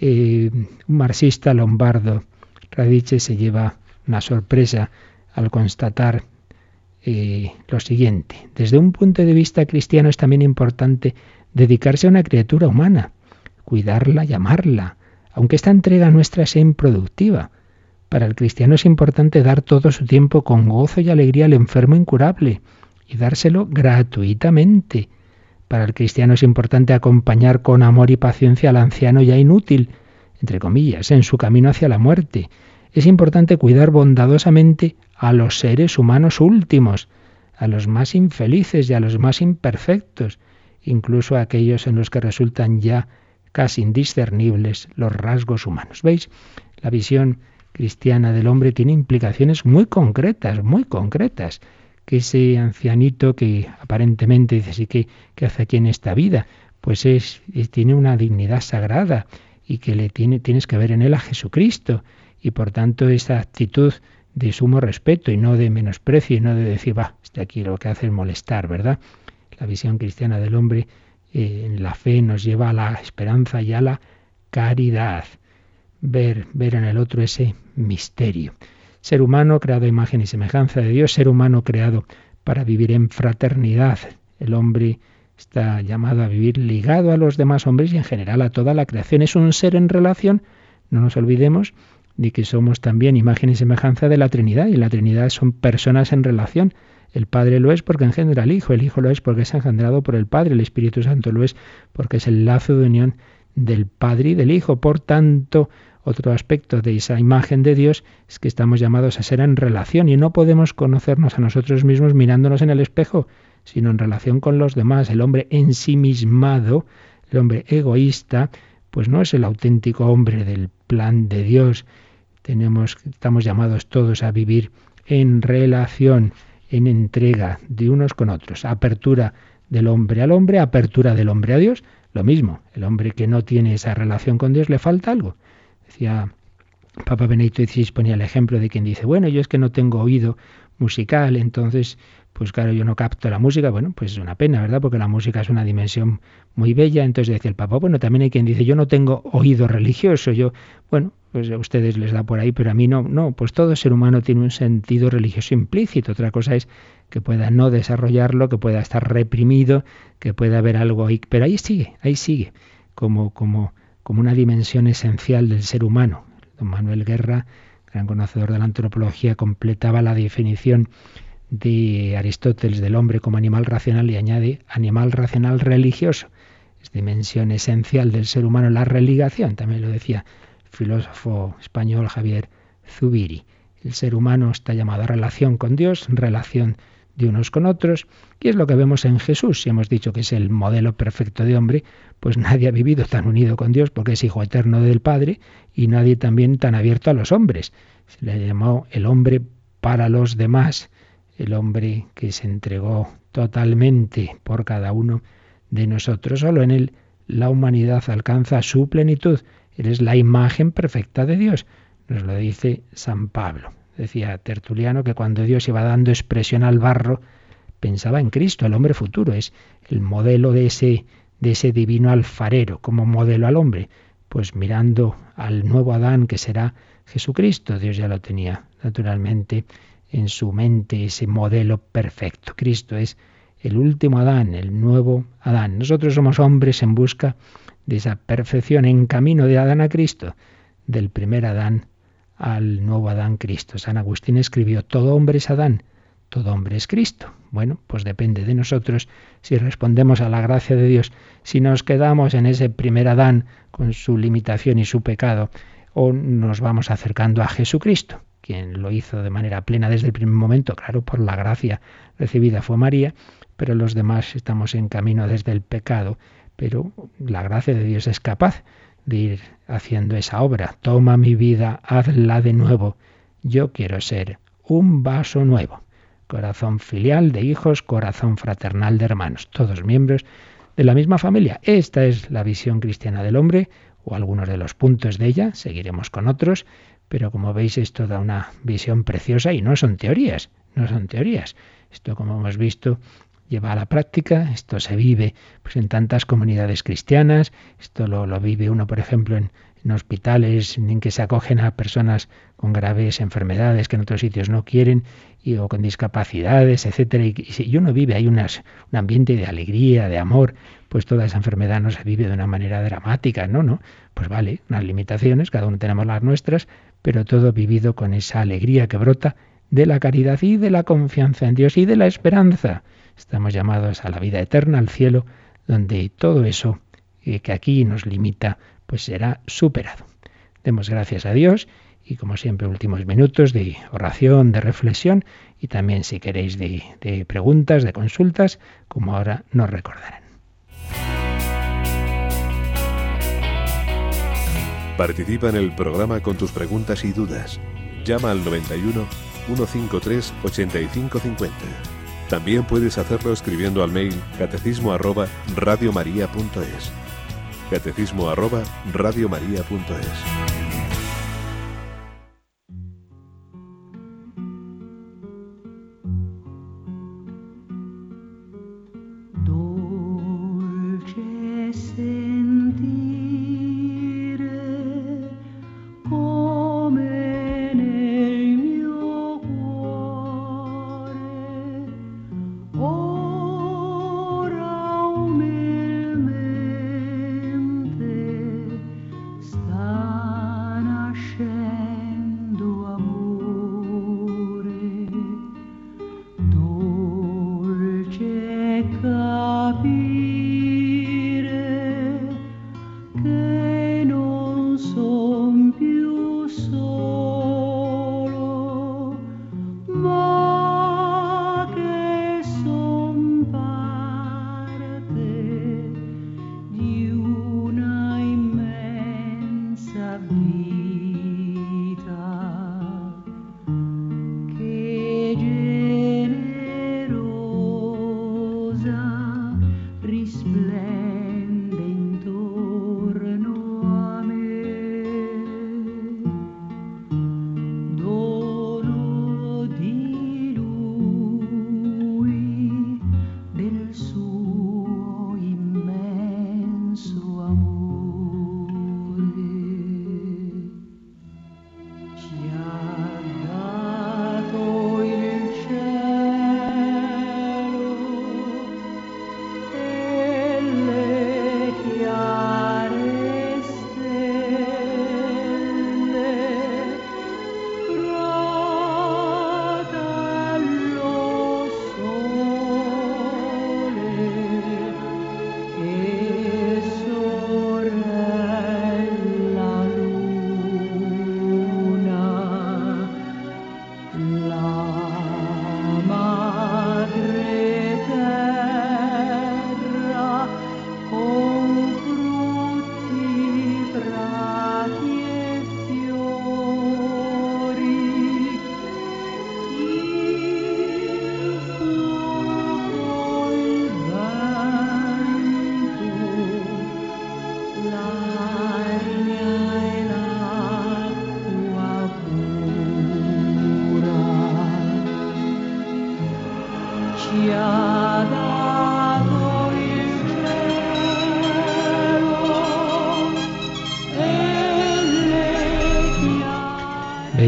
Eh, un marxista lombardo, Radice, se lleva una sorpresa al constatar eh, lo siguiente. Desde un punto de vista cristiano es también importante dedicarse a una criatura humana cuidarla y amarla, aunque esta entrega nuestra sea improductiva. Para el cristiano es importante dar todo su tiempo con gozo y alegría al enfermo incurable y dárselo gratuitamente. Para el cristiano es importante acompañar con amor y paciencia al anciano ya inútil, entre comillas, en su camino hacia la muerte. Es importante cuidar bondadosamente a los seres humanos últimos, a los más infelices y a los más imperfectos, incluso a aquellos en los que resultan ya casi indiscernibles los rasgos humanos. ¿Veis? La visión cristiana del hombre tiene implicaciones muy concretas, muy concretas. Que ese ancianito que aparentemente dice, sí, que ¿qué hace aquí en esta vida? Pues es, tiene una dignidad sagrada y que le tiene, tienes que ver en él a Jesucristo. Y por tanto esa actitud de sumo respeto y no de menosprecio y no de decir, va, este aquí lo que hace es molestar, ¿verdad? La visión cristiana del hombre eh, la fe nos lleva a la esperanza y a la caridad. Ver, ver en el otro ese misterio. Ser humano creado a imagen y semejanza de Dios, ser humano creado para vivir en fraternidad. El hombre está llamado a vivir ligado a los demás hombres y en general a toda la creación. Es un ser en relación, no nos olvidemos de que somos también imagen y semejanza de la Trinidad y la Trinidad son personas en relación. El Padre lo es porque engendra al Hijo, el Hijo lo es porque es engendrado por el Padre, el Espíritu Santo lo es porque es el lazo de unión del Padre y del Hijo. Por tanto, otro aspecto de esa imagen de Dios es que estamos llamados a ser en relación y no podemos conocernos a nosotros mismos mirándonos en el espejo, sino en relación con los demás. El hombre ensimismado, el hombre egoísta, pues no es el auténtico hombre del plan de Dios. Tenemos, estamos llamados todos a vivir en relación en entrega de unos con otros, apertura del hombre al hombre, apertura del hombre a Dios, lo mismo, el hombre que no tiene esa relación con Dios le falta algo. Decía Papa Benedicto XVI ponía el ejemplo de quien dice, bueno, yo es que no tengo oído musical, entonces pues claro, yo no capto la música, bueno, pues es una pena, ¿verdad? Porque la música es una dimensión muy bella, entonces decía el Papa, bueno, también hay quien dice, yo no tengo oído religioso, yo, bueno, pues a ustedes les da por ahí, pero a mí no, no, pues todo ser humano tiene un sentido religioso implícito, otra cosa es que pueda no desarrollarlo, que pueda estar reprimido, que pueda haber algo ahí, pero ahí sigue, ahí sigue, como, como, como una dimensión esencial del ser humano. Don Manuel Guerra, gran conocedor de la antropología, completaba la definición de Aristóteles del hombre como animal racional y añade animal racional religioso. Es dimensión esencial del ser humano la religación, también lo decía el filósofo español Javier Zubiri. El ser humano está llamado a relación con Dios, relación de unos con otros, y es lo que vemos en Jesús. Si hemos dicho que es el modelo perfecto de hombre, pues nadie ha vivido tan unido con Dios porque es hijo eterno del Padre y nadie también tan abierto a los hombres. Se le llamó el hombre para los demás el hombre que se entregó totalmente por cada uno de nosotros. Solo en él la humanidad alcanza su plenitud. Él es la imagen perfecta de Dios. Nos lo dice San Pablo. Decía Tertuliano que cuando Dios iba dando expresión al barro, pensaba en Cristo, el hombre futuro. Es el modelo de ese, de ese divino alfarero, como modelo al hombre. Pues mirando al nuevo Adán que será Jesucristo, Dios ya lo tenía naturalmente en su mente ese modelo perfecto. Cristo es el último Adán, el nuevo Adán. Nosotros somos hombres en busca de esa perfección, en camino de Adán a Cristo, del primer Adán al nuevo Adán Cristo. San Agustín escribió, todo hombre es Adán, todo hombre es Cristo. Bueno, pues depende de nosotros si respondemos a la gracia de Dios, si nos quedamos en ese primer Adán con su limitación y su pecado, o nos vamos acercando a Jesucristo quien lo hizo de manera plena desde el primer momento, claro, por la gracia recibida fue María, pero los demás estamos en camino desde el pecado, pero la gracia de Dios es capaz de ir haciendo esa obra. Toma mi vida, hazla de nuevo. Yo quiero ser un vaso nuevo. Corazón filial de hijos, corazón fraternal de hermanos, todos miembros de la misma familia. Esta es la visión cristiana del hombre, o algunos de los puntos de ella, seguiremos con otros, pero como veis esto da una visión preciosa y no son teorías, no son teorías. Esto como hemos visto lleva a la práctica, esto se vive pues en tantas comunidades cristianas, esto lo, lo vive uno por ejemplo en, en hospitales en que se acogen a personas con graves enfermedades que en otros sitios no quieren y, o con discapacidades, etcétera. Y, y, uno vive, hay unas, un ambiente de alegría, de amor, pues toda esa enfermedad no se vive de una manera dramática, ¿no? ¿no? Pues vale, unas limitaciones, cada uno tenemos las nuestras, pero todo vivido con esa alegría que brota de la caridad y de la confianza en Dios y de la esperanza. Estamos llamados a la vida eterna, al cielo, donde todo eso eh, que aquí nos limita, pues será superado. demos gracias a Dios y como siempre últimos minutos de oración, de reflexión y también si queréis de, de preguntas, de consultas, como ahora nos recordarán. Participa en el programa con tus preguntas y dudas. Llama al 91 153 8550. También puedes hacerlo escribiendo al mail catecismo arroba radiomaria.es. Catecismo arroba radiomaria.es.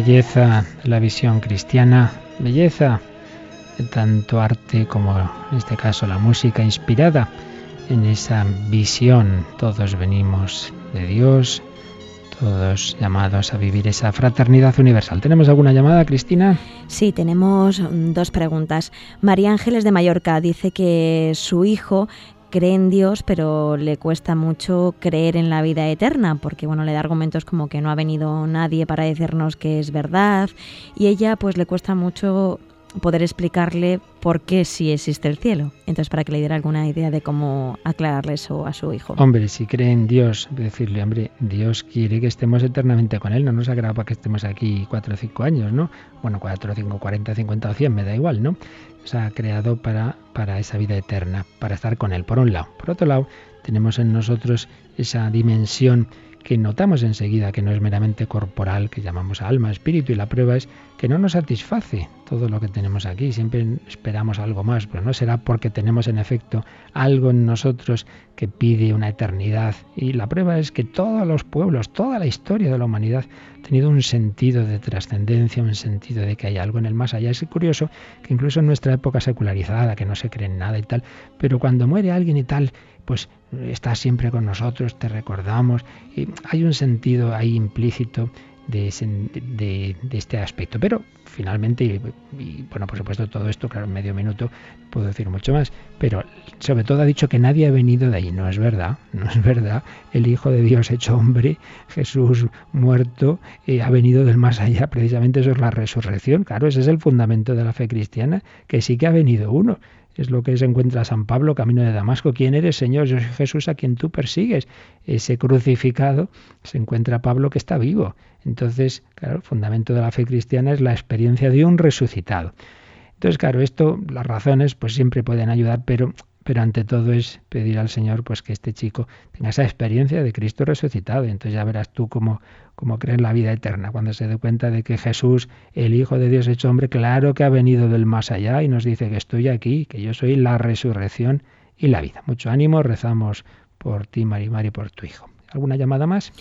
belleza la visión cristiana, belleza de tanto arte como en este caso la música inspirada en esa visión. Todos venimos de Dios, todos llamados a vivir esa fraternidad universal. ¿Tenemos alguna llamada, Cristina? Sí, tenemos dos preguntas. María Ángeles de Mallorca dice que su hijo cree en Dios, pero le cuesta mucho creer en la vida eterna, porque bueno, le da argumentos como que no ha venido nadie para decirnos que es verdad, y ella pues le cuesta mucho poder explicarle por qué sí existe el cielo. Entonces, para que le diera alguna idea de cómo aclararle eso a su hijo. Hombre, si cree en Dios, decirle, hombre, Dios quiere que estemos eternamente con Él, no nos agrada para que estemos aquí cuatro o cinco años, ¿no? Bueno, cuatro, cinco, cuarenta, cincuenta o cien, me da igual, ¿no? Nos ha creado para, para esa vida eterna, para estar con Él, por un lado. Por otro lado, tenemos en nosotros esa dimensión que notamos enseguida que no es meramente corporal, que llamamos alma, espíritu, y la prueba es que no nos satisface todo lo que tenemos aquí. Siempre esperamos algo más, pero no será porque tenemos en efecto algo en nosotros que pide una eternidad. Y la prueba es que todos los pueblos, toda la historia de la humanidad ha tenido un sentido de trascendencia, un sentido de que hay algo en el más allá. Es curioso que incluso en nuestra época secularizada, que no se cree en nada y tal, pero cuando muere alguien y tal, pues estás siempre con nosotros, te recordamos. Hay un sentido ahí implícito de, este aspecto. Pero finalmente, y, bueno, por supuesto todo esto, claro, en medio minuto puedo decir mucho más, pero sobre todo ha dicho que nadie ha venido de ahí. No es verdad, no es verdad. El Hijo de Dios hecho hombre, Jesús muerto, eh, ha venido del más allá. Precisamente eso es la resurrección. Claro, ese es el fundamento de la fe cristiana, que sí que ha venido uno es lo que se encuentra San Pablo, camino de Damasco. ¿Quién eres, Señor? Yo soy Jesús a quien tú persigues. Ese crucificado se encuentra Pablo que está vivo. Entonces, claro, el fundamento de la fe cristiana es la experiencia de un resucitado. Entonces, claro, esto, las razones, pues siempre pueden ayudar, pero pero ante todo es pedir al Señor pues que este chico tenga esa experiencia de Cristo resucitado y entonces ya verás tú cómo, cómo cree en la vida eterna cuando se dé cuenta de que Jesús, el Hijo de Dios hecho hombre, claro que ha venido del más allá y nos dice que estoy aquí, que yo soy la resurrección y la vida. Mucho ánimo, rezamos por ti, Mari Mari, por tu hijo. ¿Alguna llamada más?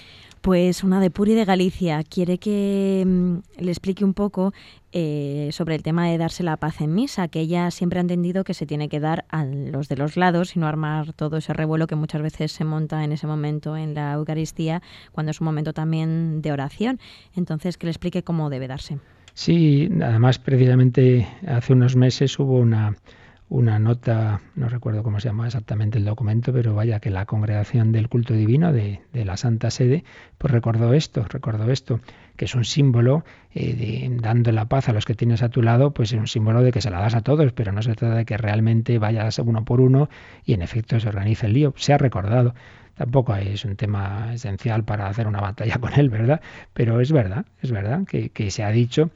Pues una de Puri de Galicia quiere que mm, le explique un poco eh, sobre el tema de darse la paz en misa, que ella siempre ha entendido que se tiene que dar a los de los lados y no armar todo ese revuelo que muchas veces se monta en ese momento en la Eucaristía, cuando es un momento también de oración. Entonces, que le explique cómo debe darse. Sí, además precisamente hace unos meses hubo una una nota, no recuerdo cómo se llama exactamente el documento, pero vaya que la congregación del culto divino de, la Santa Sede, pues recordó esto, recordó esto, que es un símbolo eh, de dando la paz a los que tienes a tu lado, pues es un símbolo de que se la das a todos, pero no se trata de que realmente vayas uno por uno y en efecto se organice el lío. Se ha recordado. Tampoco es un tema esencial para hacer una batalla con él, ¿verdad? Pero es verdad, es verdad que, que se ha dicho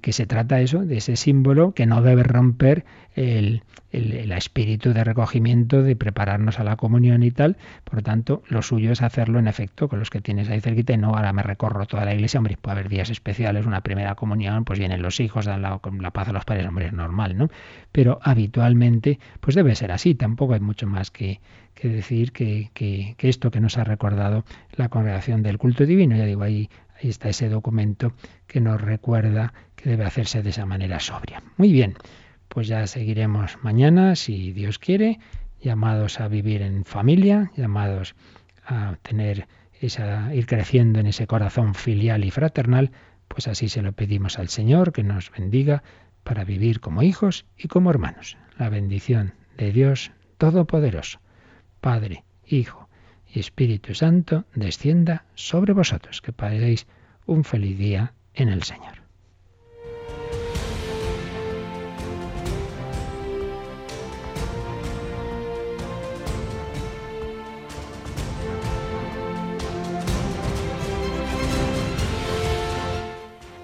que, se trata eso, de ese símbolo que no debe romper el, el, espíritu de recogimiento, de prepararnos a la comunión y tal. Por lo tanto, lo suyo es hacerlo en efecto con los que tienes ahí cerquita y no ahora me recorro toda la iglesia. Hombre, puede haber días especiales, una primera comunión, pues vienen los hijos, dan la, la paz a los padres, hombre, es normal, ¿no? Pero habitualmente, pues debe ser así. Tampoco hay mucho más que, que decir que, que, que, esto que nos ha recordado la congregación del culto divino, ya digo, ahí Ahí está ese documento que nos recuerda que debe hacerse de esa manera sobria. Muy bien, pues ya seguiremos mañana, si Dios quiere, llamados a vivir en familia, llamados a tener esa, ir creciendo en ese corazón filial y fraternal, pues así se lo pedimos al Señor, que nos bendiga para vivir como hijos y como hermanos. La bendición de Dios Todopoderoso, Padre, Hijo y Espíritu Santo descienda sobre vosotros. Que paséis un feliz día en el Señor.